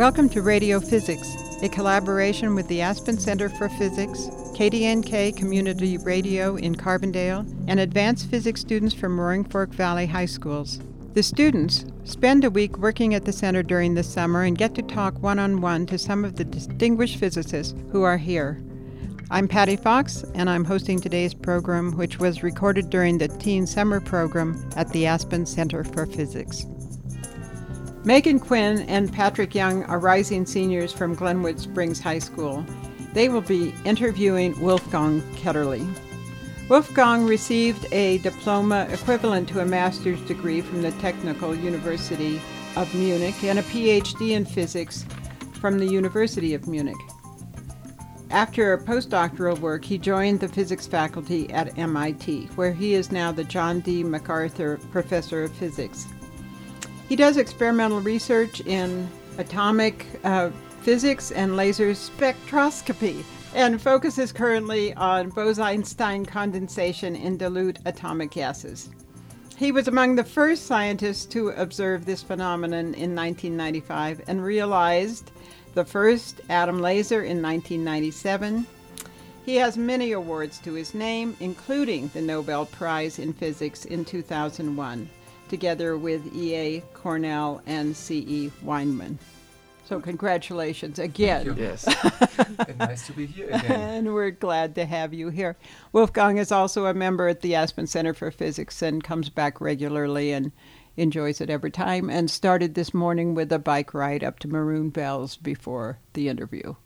Welcome to Radio Physics, a collaboration with the Aspen Center for Physics, KDNK Community Radio in Carbondale, and advanced physics students from Roaring Fork Valley High Schools. The students spend a week working at the center during the summer and get to talk one on one to some of the distinguished physicists who are here. I'm Patty Fox, and I'm hosting today's program, which was recorded during the Teen Summer Program at the Aspen Center for Physics. Megan Quinn and Patrick Young are rising seniors from Glenwood Springs High School. They will be interviewing Wolfgang Ketterle. Wolfgang received a diploma equivalent to a master's degree from the Technical University of Munich and a PhD in physics from the University of Munich. After postdoctoral work, he joined the physics faculty at MIT, where he is now the John D. MacArthur Professor of Physics. He does experimental research in atomic uh, physics and laser spectroscopy and focuses currently on Bose-Einstein condensation in dilute atomic gases. He was among the first scientists to observe this phenomenon in 1995 and realized the first atom laser in 1997. He has many awards to his name, including the Nobel Prize in Physics in 2001, together with E.A. Cornell and C.E. Wieman. So, congratulations again. Yes. and nice to be here again. and we're glad to have you here. Wolfgang is also a member at the Aspen Center for Physics and comes back regularly and enjoys it every time. And started this morning with a bike ride up to Maroon Bells before the interview.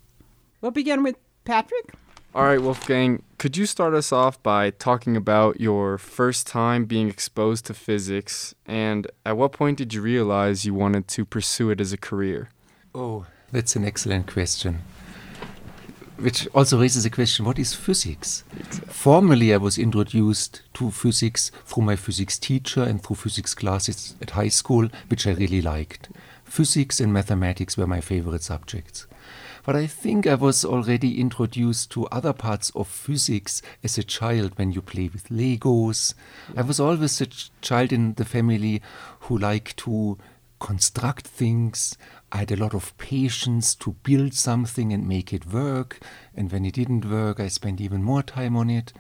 We'll begin with Patrick. All right, Wolfgang, could you start us off by talking about your first time being exposed to physics and at what point did you realize you wanted to pursue it as a career? Oh, that's an excellent question. Which also raises the question what is physics? Exactly. Formally, I was introduced to physics through my physics teacher and through physics classes at high school, which I really liked. Physics and mathematics were my favorite subjects. But I think I was already introduced to other parts of physics as a child when you play with Legos. I was always a ch child in the family who liked to construct things. I had a lot of patience to build something and make it work. And when it didn't work, I spent even more time on it.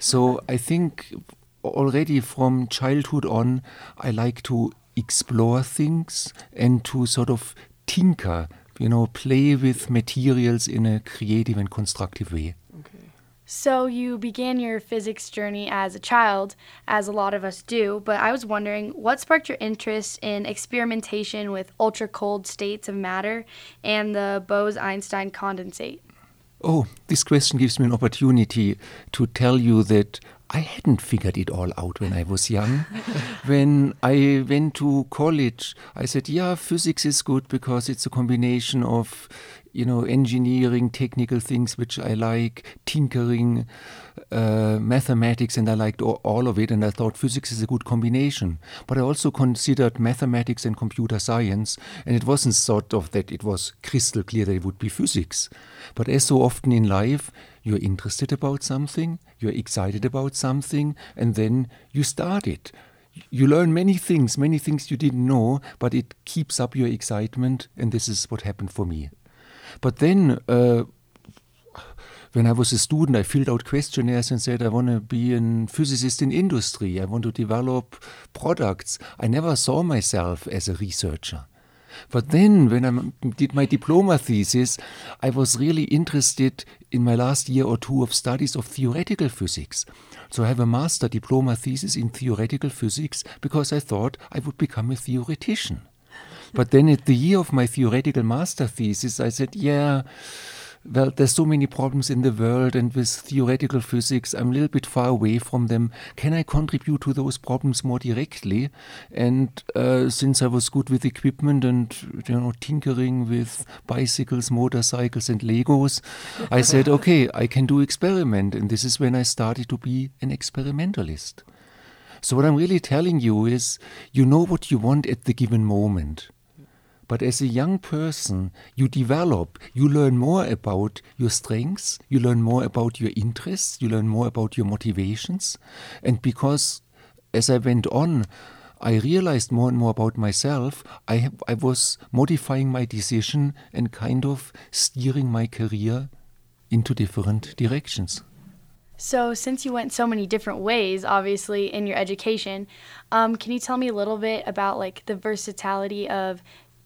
So I think already from childhood on, I like to explore things and to sort of tinker, you know, play with materials in a creative and constructive way. Okay. So, you began your physics journey as a child, as a lot of us do, but I was wondering what sparked your interest in experimentation with ultra cold states of matter and the Bose Einstein condensate? Oh, this question gives me an opportunity to tell you that I hadn't figured it all out when I was young. when I went to college, I said, yeah, physics is good because it's a combination of you know, engineering, technical things which I like, tinkering, uh, mathematics, and I liked all, all, of it. And I thought physics is a good combination. But I also considered mathematics and computer science, and it wasn't sort of that it was crystal clear that it would be physics. But as so often in life, you're interested about something, you're excited about something, and then you start it you learn many things, many things you didn't know, but it keeps up your excitement, and this is what happened for me. But then, uh, when I was a student, I filled out questionnaires and said, I want to be a physicist in industry. I want to develop products. I never saw myself as a researcher. But then, when I did my diploma thesis, I was really interested in my last year or two of studies of theoretical physics. So I have a master diploma thesis in theoretical physics because I thought I would become a theoretician. But then at the year of my theoretical master thesis, I said, yeah, well, there's so many problems in the world, and with theoretical physics, I'm a little bit far away from them. Can I contribute to those problems more directly? And uh, since I was good with equipment and you know tinkering with bicycles, motorcycles, and Legos, I said, okay, I can do experiment, and this is when I started to be an experimentalist. So what I'm really telling you is, you know what you want at the given moment. But as a young person, you develop, you learn more about your strengths, you learn more about your interests, you learn more about your motivations. And because as I went on, I realized more and more about myself, I, have, I was modifying my decision and kind of steering my career into different directions. So, since you went so many different ways, obviously, in your education, um, can you tell me a little bit about like the versatility of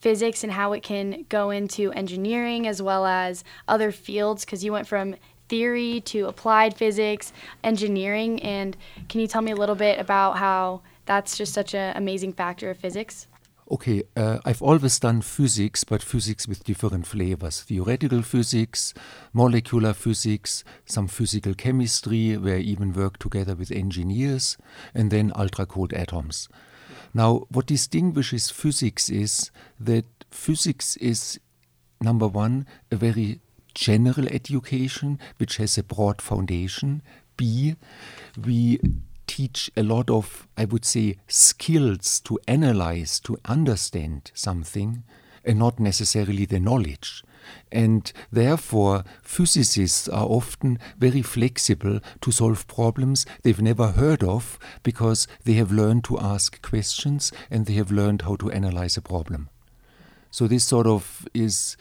physics and how it can go into engineering as well as other fields? Because you went from theory to applied physics, engineering, and can you tell me a little bit about how that's just such an amazing factor of physics? Okay, uh, I've always done physics, but physics with different flavors theoretical physics, molecular physics, some physical chemistry, where I even work together with engineers, and then ultra cold atoms. Now, what distinguishes physics is that physics is, number one, a very general education which has a broad foundation. B, we teach a lot of, I would say, skills to analyze, to understand something, and not necessarily the knowledge. And therefore, physicists are often very flexible to solve problems they've never heard of because they have learned to ask questions and they have learned how to analyze a problem. So, this sort of is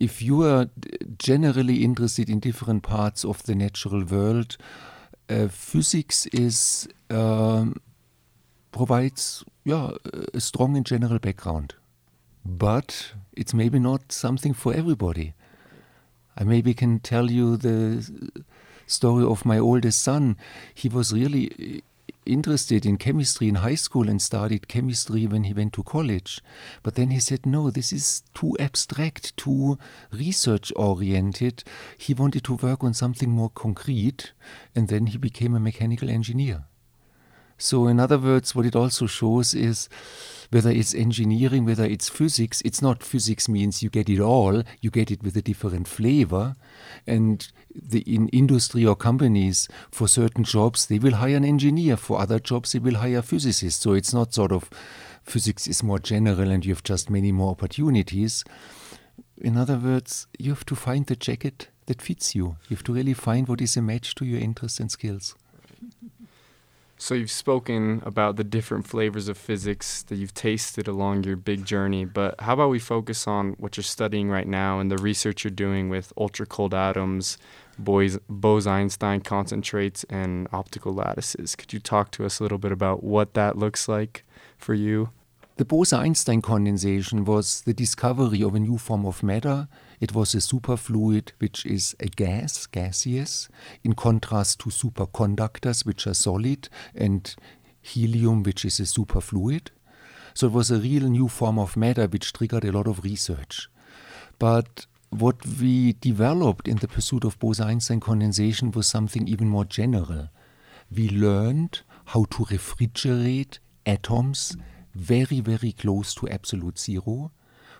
if you are generally interested in different parts of the natural world, uh, physics is um, provides yeah a strong and general background, but it's maybe not something for everybody. I maybe can tell you the story of my oldest son. He was really interested in chemistry in high school and studied chemistry when he went to college. But then he said, no, this is too abstract, too research oriented. He wanted to work on something more concrete, and then he became a mechanical engineer. So, in other words, what it also shows is whether it's engineering, whether it's physics, it's not physics means you get it all, you get it with a different flavor. And the, in industry or companies, for certain jobs, they will hire an engineer, for other jobs, they will hire physicists. So it's not sort of physics is more general and you have just many more opportunities. In other words, you have to find the jacket that fits you. You have to really find what is a match to your interests and skills. So you've spoken about the different flavors of physics that you've tasted along your big journey, but how about we focus on what you're studying right now and the research you're doing with ultra cold atoms, Bose-Einstein concentrates, and optical lattices? Could you talk to us a little bit about what that looks like for you? The Bose-Einstein condensation was the discovery of a new form of matter it was a superfluid, which is a gas, gaseous, in contrast to superconductors, which are solid, and helium, which is a superfluid. So it was a real new form of matter which triggered a lot of research. But what we developed in the pursuit of Bose-Einstein condensation was something even more general. We learned how to refrigerate atoms very, very close to absolute zero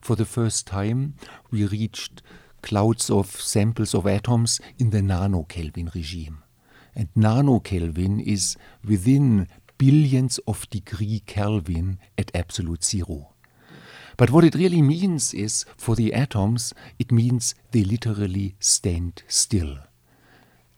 for the first time, we reached clouds of samples of atoms in the nanokelvin regime. And nanokelvin is within billions of degree Kelvin at absolute zero. But what it really means is, for the atoms, it means they literally stand still.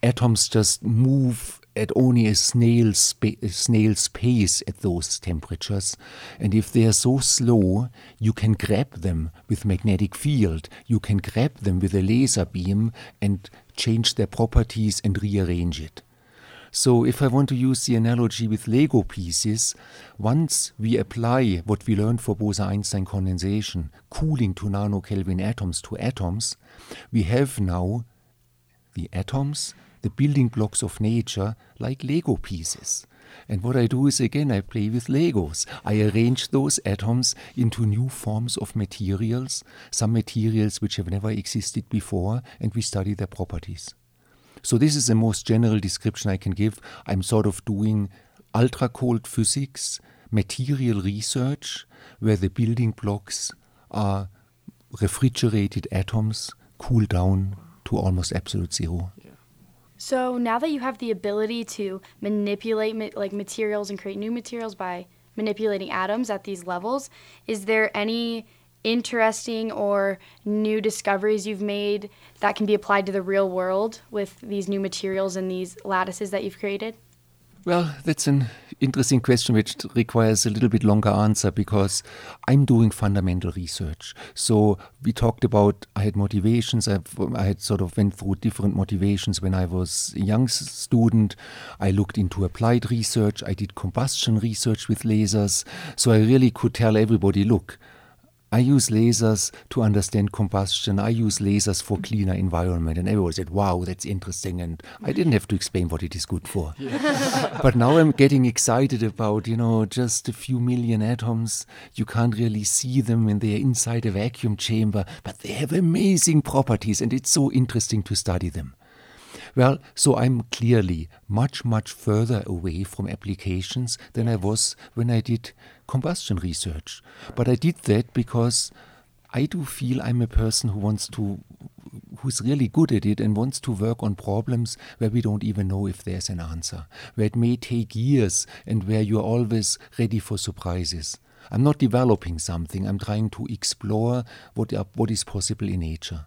Atoms just move at only a snail's, a snail's pace at those temperatures. And if they are so slow, you can grab them with magnetic field, you can grab them with a laser beam and change their properties and rearrange it. So, if I want to use the analogy with Lego pieces, once we apply what we learned for Bose Einstein condensation, cooling to nanokelvin atoms to atoms, we have now the atoms the building blocks of nature like Lego pieces. And what I do is again, I play with Legos. I arrange those atoms into new forms of materials, some materials which have never existed before, and we study their properties. So, this is the most general description I can give. I'm sort of doing ultra cold physics, material research, where the building blocks are refrigerated atoms cooled down to almost absolute zero. So now that you have the ability to manipulate like materials and create new materials by manipulating atoms at these levels, is there any interesting or new discoveries you've made that can be applied to the real world with these new materials and these lattices that you've created? Well, that's an interesting question which requires a little bit longer answer because I'm doing fundamental research. So we talked about I had motivations. I've, I had sort of went through different motivations when I was a young student. I looked into applied research. I did combustion research with lasers. So I really could tell everybody, look, I use lasers to understand combustion. I use lasers for cleaner environment. And everyone said, wow, that's interesting. And I didn't have to explain what it is good for. Yeah. but now I'm getting excited about, you know, just a few million atoms. You can't really see them when they're inside a vacuum chamber, but they have amazing properties. And it's so interesting to study them. Well, so I'm clearly much, much further away from applications than I was when I did combustion research. But I did that because I do feel I'm a person who wants to who's really good at it and wants to work on problems where we don't even know if there's an answer, where it may take years and where you're always ready for surprises. I'm not developing something, I'm trying to explore what, what is possible in nature.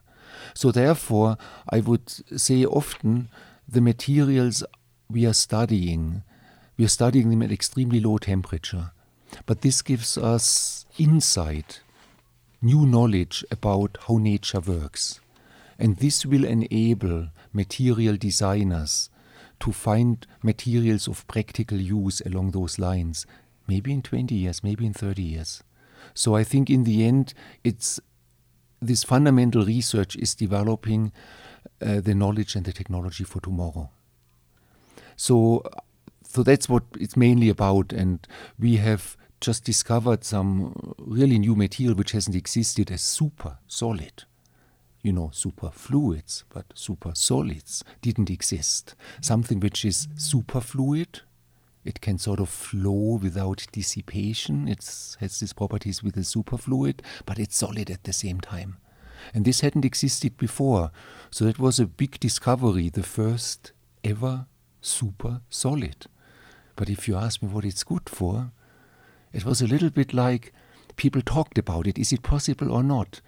So, therefore, I would say often the materials we are studying, we are studying them at extremely low temperature. But this gives us insight, new knowledge about how nature works. And this will enable material designers to find materials of practical use along those lines, maybe in 20 years, maybe in 30 years. So I think in the end, it's this fundamental research is developing uh, the knowledge and the technology for tomorrow. So, so that's what it's mainly about. And we have just discovered some really new material which hasn't existed as super solid. You know, super fluids, but super solids didn't exist. Something which is super fluid, it can sort of flow without dissipation. It has these properties with a superfluid, but it's solid at the same time. And this hadn't existed before. So that was a big discovery, the first ever super solid. But if you ask me what it's good for, it was a little bit like people talked about it. Is it possible or not?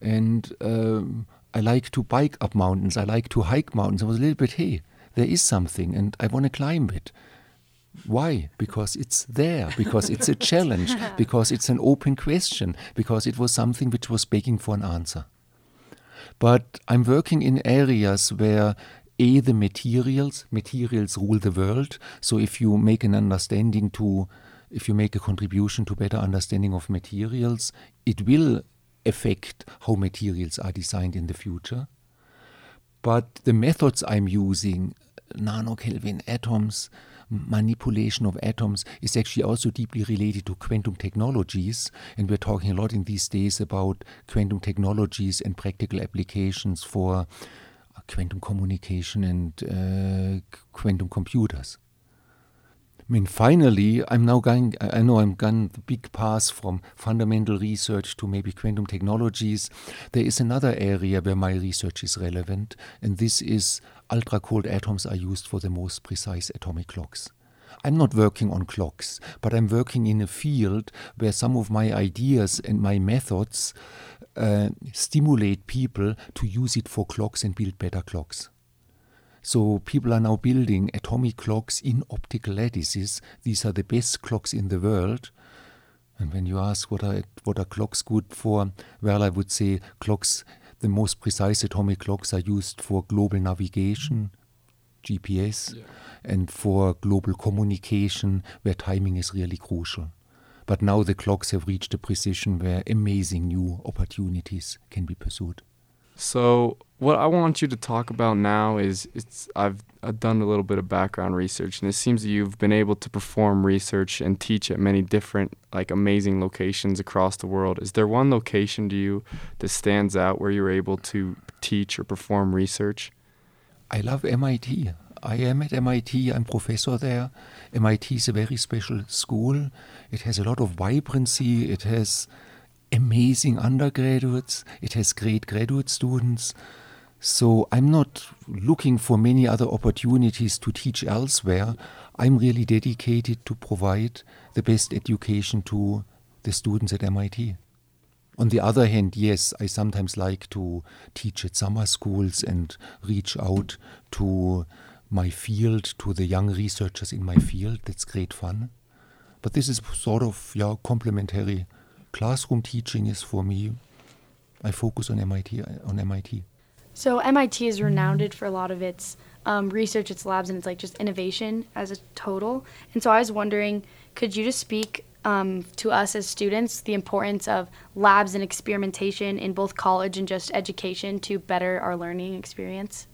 And um, I like to bike up mountains. I like to hike mountains. I was a little bit, hey, there is something, and I want to climb it. Why? Because it's there, because it's a challenge, because it's an open question, because it was something which was begging for an answer. But I'm working in areas where a the materials materials rule the world so if you make an understanding to if you make a contribution to better understanding of materials it will affect how materials are designed in the future but the methods i'm using nanokelvin atoms manipulation of atoms is actually also deeply related to quantum technologies. And we're talking a lot in these days about quantum technologies and practical applications for uh, quantum communication and uh, quantum computers. I mean, finally, I'm now going, I know I'm gone the big path from fundamental research to maybe quantum technologies. There is another area where my research is relevant, and this is ultra cold atoms are used for the most precise atomic clocks. I'm not working on clocks, but I'm working in a field where some of my ideas and my methods uh, stimulate people to use it for clocks and build better clocks. So people are now building atomic clocks in optical lattices. These are the best clocks in the world. And when you ask what are what are clocks good for, well, I would say clocks. The most precise atomic clocks are used for global navigation, GPS, yeah. and for global communication, where timing is really crucial. But now the clocks have reached a precision where amazing new opportunities can be pursued. So what I want you to talk about now is it's I've, I've done a little bit of background research and it seems that you've been able to perform research and teach at many different like amazing locations across the world. Is there one location to you that stands out where you're able to teach or perform research? I love MIT. I am at MIT. I'm professor there. MIT is a very special school. It has a lot of vibrancy. It has amazing undergraduates, it has great graduate students. So I'm not looking for many other opportunities to teach elsewhere. I'm really dedicated to provide the best education to the students at MIT. On the other hand, yes, I sometimes like to teach at summer schools and reach out to my field to the young researchers in my field. That's great fun. But this is sort of yeah, complementary. Classroom teaching is for me. I focus on MIT on MIT. So MIT is renowned for a lot of its um, research, its labs, and it's like just innovation as a total. And so I was wondering, could you just speak um, to us as students the importance of labs and experimentation in both college and just education to better our learning experience?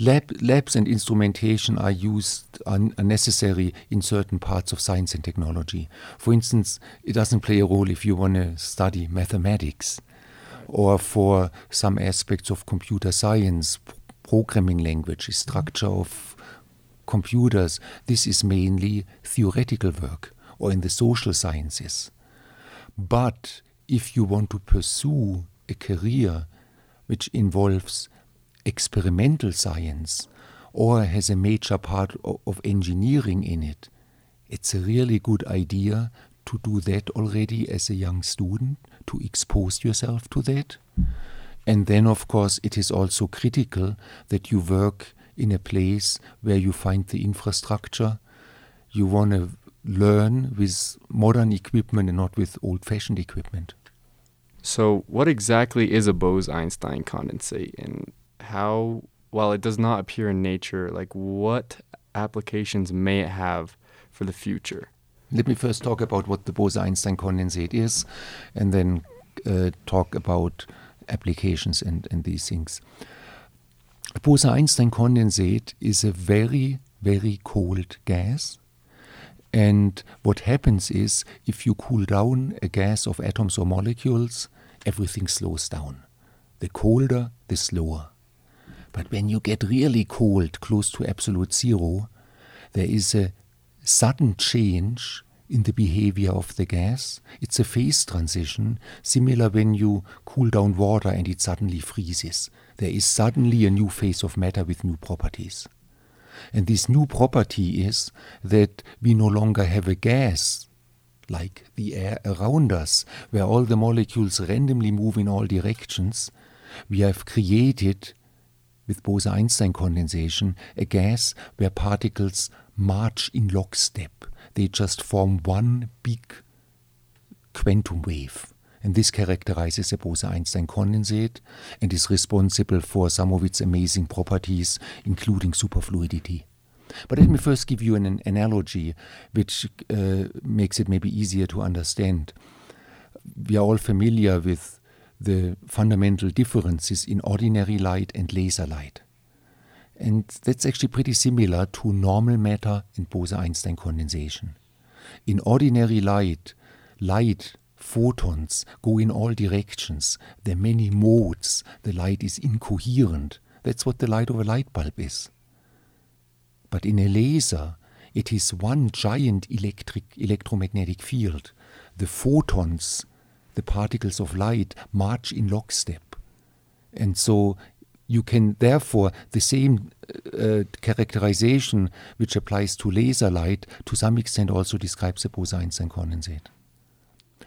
Lab, labs and instrumentation are used are, necessary in certain parts of science and technology. For instance, it doesn't play a role if you want to study mathematics or for some aspects of computer science, programming language, structure of computers. This is mainly theoretical work or in the social sciences. But if you want to pursue a career which involves experimental science or has a major part of engineering in it, it's a really good idea to do that already as a young student, to expose yourself to that. And then, of course, it is also critical that you work in a place where you find the infrastructure. You want to learn with modern equipment and not with old fashioned equipment. So, what exactly is a Bose Einstein condensate, and how, while it does not appear in nature, like what applications may it have for the future? Let me first talk about what the Bose Einstein condensate is, and then uh, talk about applications and, and these things. A Bose Einstein condensate is a very, very cold gas. And what happens is, if you cool down a gas of atoms or molecules, everything slows down. The colder, the slower. But when you get really cold, close to absolute zero, there is a sudden change in the behavior of the gas. It's a phase transition, similar when you cool down water and it suddenly freezes. There is suddenly a new phase of matter with new properties. And this new property is that we no longer have a gas like the air around us, where all the molecules randomly move in all directions. We have created, with Bose Einstein condensation, a gas where particles march in lockstep. They just form one big quantum wave. And this characterizes a Bose-Einstein condensate and is responsible for some of its amazing properties, including superfluidity. But let me first give you an, analogy which uh, makes it maybe easier to understand. We are all familiar with the fundamental differences in ordinary light and laser light. And that's actually pretty similar to normal matter and Bose-Einstein condensation. In ordinary light, light photons go in all directions. There are many modes. The light is incoherent. That's what the light of a light bulb is. But in a laser, it is one giant electric electromagnetic field. The photons, the particles of light, march in lockstep. And so you can therefore the same uh, characterization which applies to laser light to some extent also describes the Bose-Einstein condensate.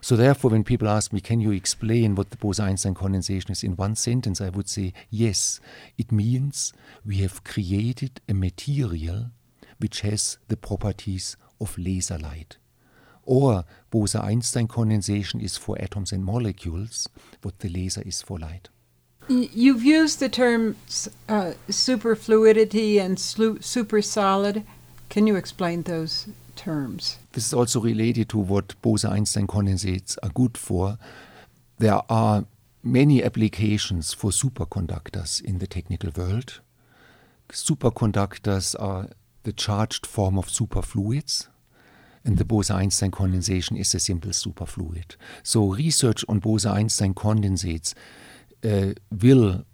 So therefore, when people ask me, can you explain what the Bose-Einstein condensation is in one sentence, I would say, yes, it means we have created a material which has the properties of laser light. Or Bose-Einstein condensation is for atoms and molecules, what the laser is for light. You've used the terms uh, superfluidity and super solid. Can you explain those terms? This is also related to what Bose-Einstein condensates are good for. There are many applications for superconductors in the technical world. Superconductors are the charged form of superfluids, and the Bose-Einstein condensation is a simple superfluid. So research on Bose-Einstein condensates uh, will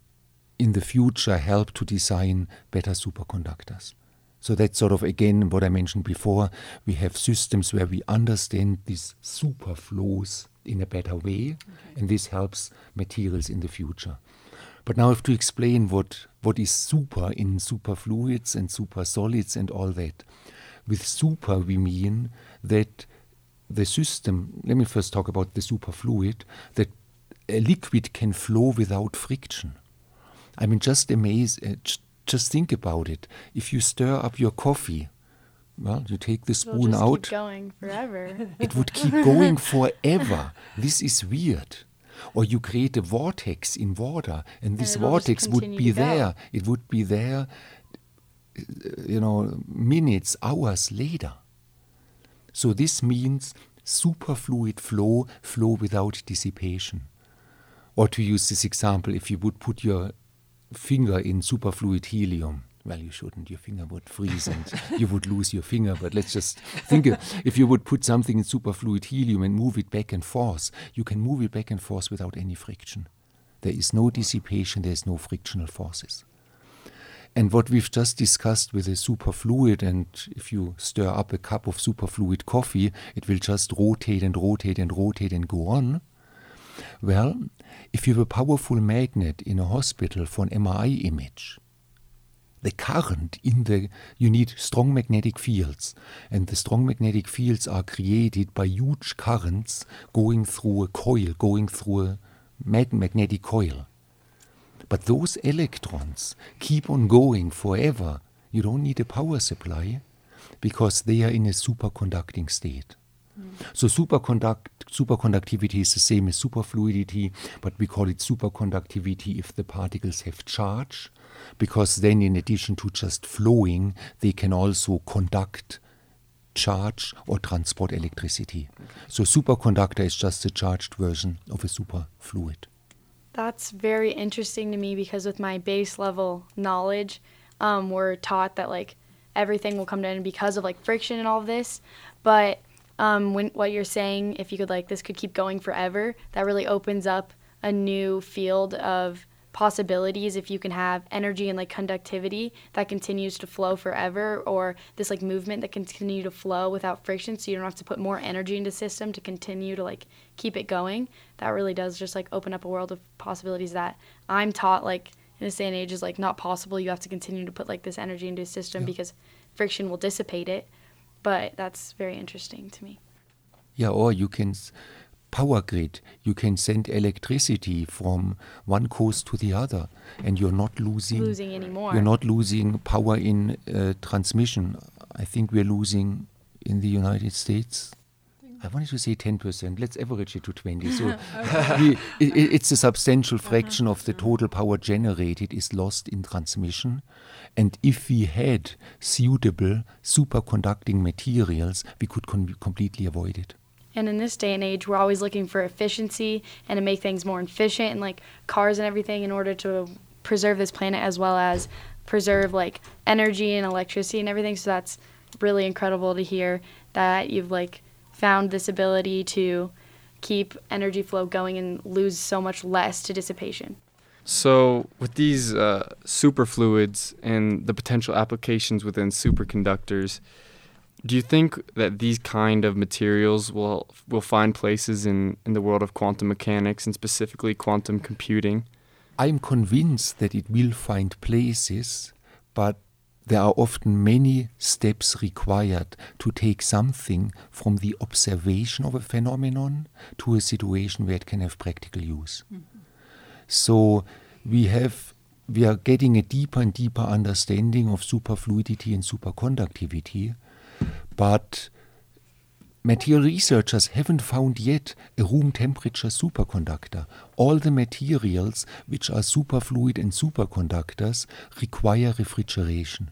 in the future help to design better superconductors. So that's sort of again what I mentioned before. We have systems where we understand these superflows in a better way, okay. and this helps materials in the future. But now I have to explain what, what is super in superfluids and supersolids and all that. With super, we mean that the system, let me first talk about the superfluid, that a liquid can flow without friction. I mean, just amaze, uh, just think about it. If you stir up your coffee, well, you take the spoon out. keep going forever. It would keep going forever. This is weird. Or you create a vortex in water, and this it'll vortex would be there. It would be there, you know, minutes, hours later. So this means superfluid flow, flow without dissipation. Or to use this example, if you would put your finger in superfluid helium, well, you shouldn't. Your finger would freeze and you would lose your finger. But let's just think if you would put something in superfluid helium and move it back and forth, you can move it back and forth without any friction. There is no dissipation, there is no frictional forces. And what we've just discussed with a superfluid, and if you stir up a cup of superfluid coffee, it will just rotate and rotate and rotate and go on. Well, if you have a powerful magnet in a hospital for an MRI image, the current in the you need strong magnetic fields and the strong magnetic fields are created by huge currents going through a coil going through a mag- magnetic coil but those electrons keep on going forever you don't need a power supply because they are in a superconducting state so superconduct, superconductivity is the same as superfluidity, but we call it superconductivity if the particles have charge, because then in addition to just flowing, they can also conduct charge or transport electricity. So superconductor is just a charged version of a superfluid. That's very interesting to me because with my base level knowledge, um, we're taught that like everything will come down because of like friction and all of this. But um, when what you're saying, if you could like this could keep going forever, that really opens up a new field of possibilities if you can have energy and like conductivity that continues to flow forever or this like movement that can continue to flow without friction so you don't have to put more energy into the system to continue to like keep it going. That really does just like open up a world of possibilities that i'm taught like in this day and age is like not possible. You have to continue to put like this energy into a system because friction will dissipate it but that's very interesting to me. Yeah, or you can power grid. You can send electricity from one coast to the other, and you're not losing. losing anymore You're not losing power in uh, transmission. I think we're losing in the United States. I wanted to say 10%. Let's average it to 20. So we, i i- it's a substantial fraction of the total power generated is lost in transmission. And if we had suitable superconducting materials, we could completely avoid it. And in this day and age, we're always looking for efficiency and to make things more efficient and like cars and everything in order to preserve this planet as well as preserve like energy and electricity and everything. So that's really incredible to hear that you've like found this ability to keep energy flow going and lose so much less to dissipation. So, with these uh, superfluids and the potential applications within superconductors, do you think that these kind of materials will will find places in, in the world of quantum mechanics and specifically quantum computing? I'm convinced that it will find places, but there are often many steps required to take something from the observation of a phenomenon to a situation where it can have practical use. Mm-hmm. So we have we are getting a deeper and deeper understanding of superfluidity and superconductivity, but Material researchers haven't found yet a room temperature superconductor. All the materials which are superfluid and superconductors require refrigeration.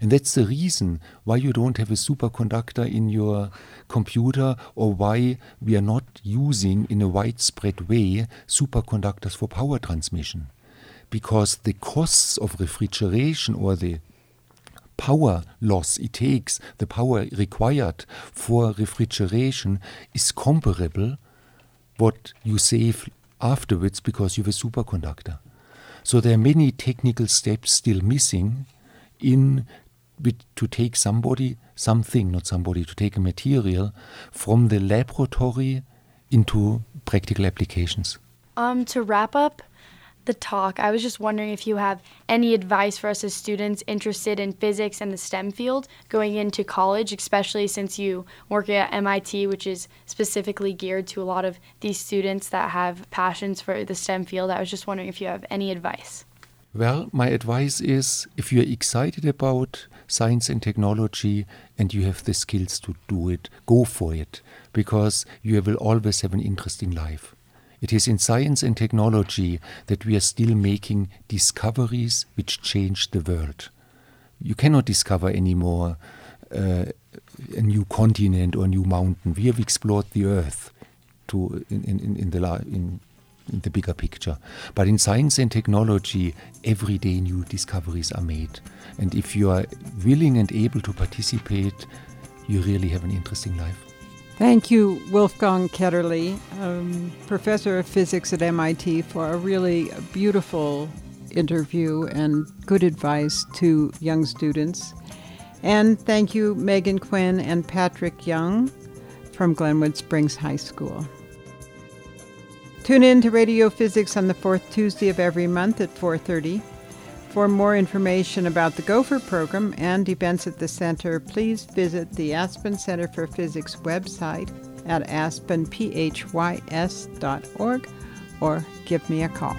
And that's the reason why you don't have a superconductor in your computer or why we are not using in a widespread way superconductors for power transmission. Because the costs of refrigeration or the power loss it takes, the power required for refrigeration is comparable what you save afterwards because you have a superconductor. So there are many technical steps still missing in to take somebody, something, not somebody, to take a material from the laboratory into practical applications. Um, to wrap up the talk, I was just wondering if you have any advice for us as students interested in physics and the STEM field going into college, especially since you work at MIT, which is specifically geared to a lot of these students that have passions for the STEM field. I was just wondering if you have any advice. Well, my advice is if you're excited about science and technology and you have the skills to do it, go for it because you will always have an interesting life. It is in science and technology that we are still making discoveries which change the world. You cannot discover anymore uh, a new continent or a new mountain. We have explored the earth to in, in, in the in, in the bigger picture. But in science and technology, every day new discoveries are made. And if you are willing and able to participate, you really have an interesting life. Thank you, Wolfgang Ketterle, um, professor of physics at MIT, for a really beautiful interview and good advice to young students. And thank you, Megan Quinn and Patrick Young from Glenwood Springs High School. Tune in to Radio Physics on the fourth Tuesday of every month at 4:30. For more information about the Gopher program and events at the center, please visit the Aspen Center for Physics website at aspenphys.org or give me a call.